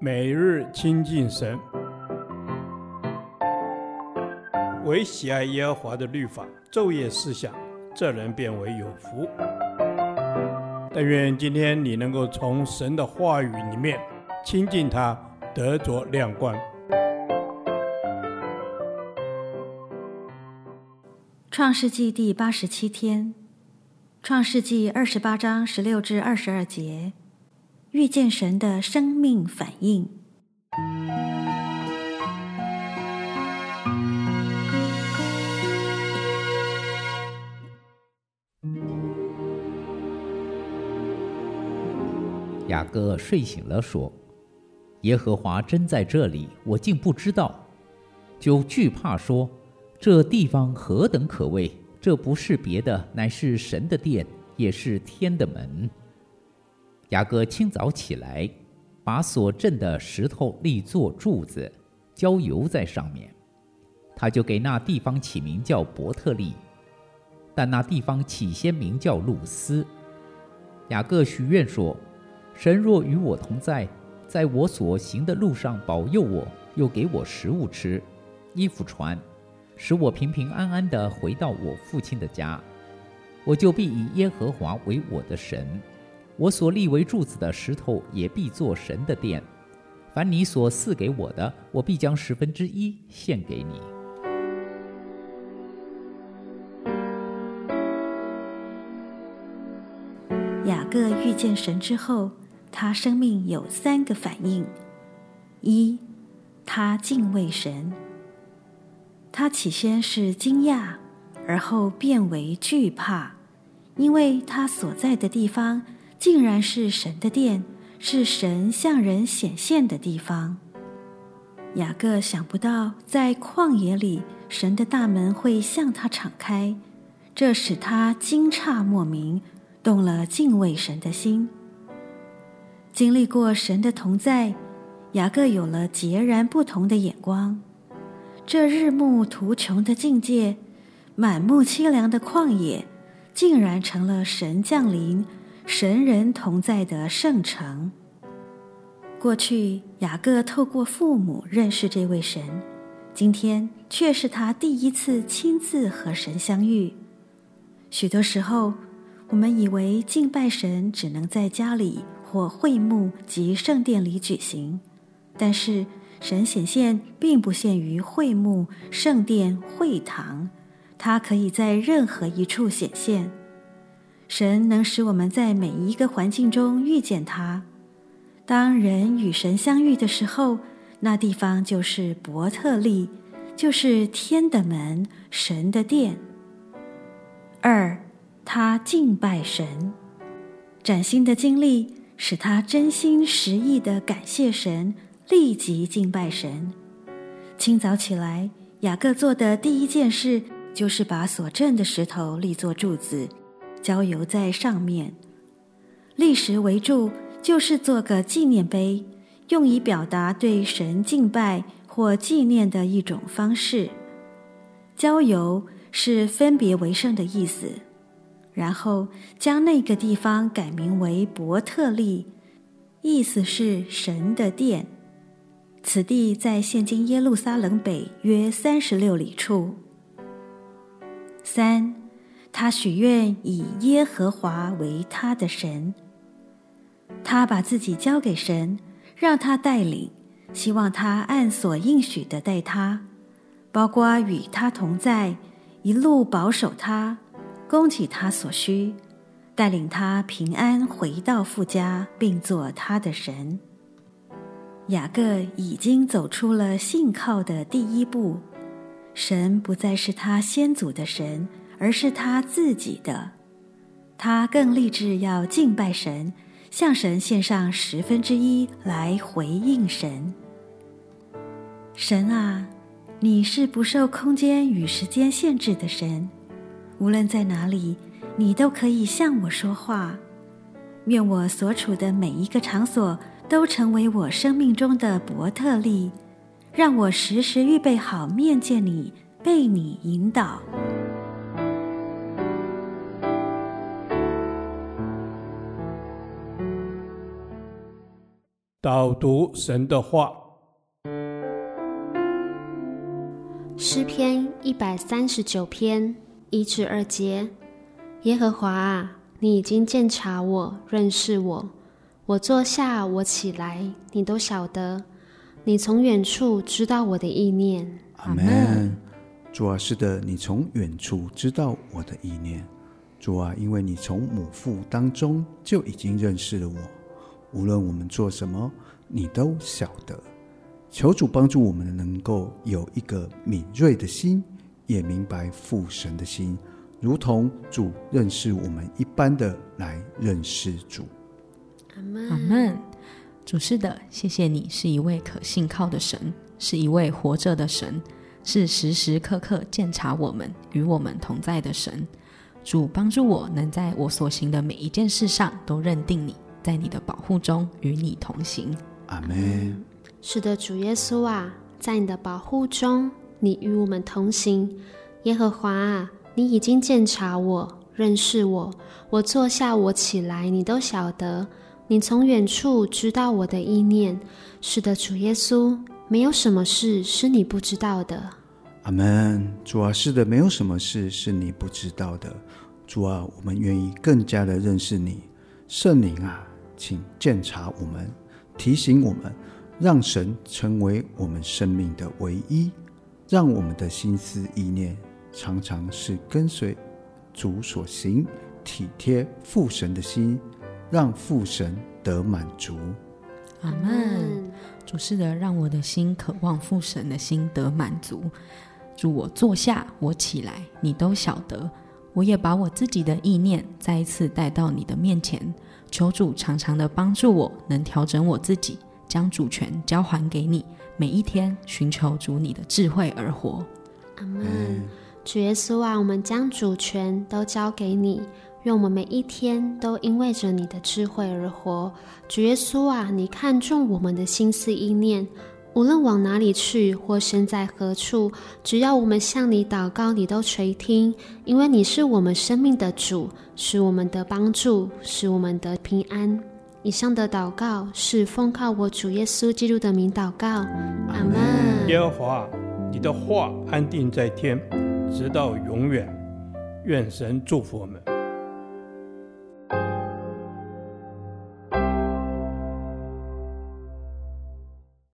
每日亲近神，唯喜爱耶和华的律法，昼夜思想，这人便为有福。但愿今天你能够从神的话语里面亲近他，得着亮光。创世纪第八十七天，创世纪二十八章十六至二十二节，遇见神的生命反应。雅各睡醒了，说：“耶和华真在这里，我竟不知道，就惧怕说，这地方何等可畏！这不是别的，乃是神的殿，也是天的门。”雅各清早起来，把所镇的石头立作柱子，浇油在上面，他就给那地方起名叫伯特利，但那地方起先名叫路斯。雅各许愿说。神若与我同在，在我所行的路上保佑我，又给我食物吃，衣服穿，使我平平安安地回到我父亲的家，我就必以耶和华为我的神，我所立为柱子的石头也必作神的殿。凡你所赐给我的，我必将十分之一献给你。雅各遇见神之后。他生命有三个反应：一，他敬畏神。他起先是惊讶，而后变为惧怕，因为他所在的地方竟然是神的殿，是神向人显现的地方。雅各想不到，在旷野里，神的大门会向他敞开，这使他惊诧莫名，动了敬畏神的心。经历过神的同在，雅各有了截然不同的眼光。这日暮途穷的境界，满目凄凉的旷野，竟然成了神降临、神人同在的圣城。过去雅各透过父母认识这位神，今天却是他第一次亲自和神相遇。许多时候，我们以为敬拜神只能在家里。或会幕及圣殿里举行，但是神显现并不限于会幕、圣殿、会堂，它可以在任何一处显现。神能使我们在每一个环境中遇见他。当人与神相遇的时候，那地方就是伯特利，就是天的门，神的殿。二，他敬拜神，崭新的经历。使他真心实意地感谢神，立即敬拜神。清早起来，雅各做的第一件事就是把所镇的石头立作柱子，交游在上面。立石为柱，就是做个纪念碑，用以表达对神敬拜或纪念的一种方式。交游是分别为圣的意思。然后将那个地方改名为伯特利，意思是神的殿。此地在现今耶路撒冷北约三十六里处。三，他许愿以耶和华为他的神。他把自己交给神，让他带领，希望他按所应许的带他，包括与他同在，一路保守他。供给他所需，带领他平安回到父家，并做他的神。雅各已经走出了信靠的第一步，神不再是他先祖的神，而是他自己的。他更立志要敬拜神，向神献上十分之一来回应神。神啊，你是不受空间与时间限制的神。无论在哪里，你都可以向我说话。愿我所处的每一个场所都成为我生命中的伯特利，让我时时预备好面见你，被你引导。导读神的话，诗篇一百三十九篇一至二节：耶和华啊，你已经鉴察我，认识我。我坐下，我起来，你都晓得。你从远处知道我的意念。阿门。主啊，是的，你从远处知道我的意念。主啊，因为你从母腹当中就已经认识了我。无论我们做什么，你都晓得。求主帮助我们，能够有一个敏锐的心，也明白父神的心，如同主认识我们一般的来认识主。阿门。阿门。主是的，谢谢你是一位可信靠的神，是一位活着的神，是时时刻刻鉴察我们、与我们同在的神。主帮助我能在我所行的每一件事上都认定你。在你的保护中与你同行，阿门。是的，主耶稣啊，在你的保护中，你与我们同行。耶和华啊，你已经鉴察我，认识我。我坐下，我起来，你都晓得。你从远处知道我的意念。是的，主耶稣，没有什么事是你不知道的。阿门。主啊，是的，没有什么事是你不知道的。主啊，我们愿意更加的认识你，圣灵啊。请鉴察我们，提醒我们，让神成为我们生命的唯一，让我们的心思意念常常是跟随主所行，体贴父神的心，让父神得满足。阿门。主是的，让我的心渴望父神的心得满足。主，我坐下，我起来，你都晓得。我也把我自己的意念再一次带到你的面前。求主常常的帮助我，能调整我自己，将主权交还给你。每一天寻求主你的智慧而活。阿门。主耶稣啊，我们将主权都交给你，愿我们每一天都因为着你的智慧而活。主耶稣啊，你看重我们的心思意念。无论往哪里去，或身在何处，只要我们向你祷告，你都垂听，因为你是我们生命的主，是我们的帮助，是我们的平安。以上的祷告是奉靠我主耶稣基督的名祷告，阿门。耶和华，你的话安定在天，直到永远。愿神祝福我们。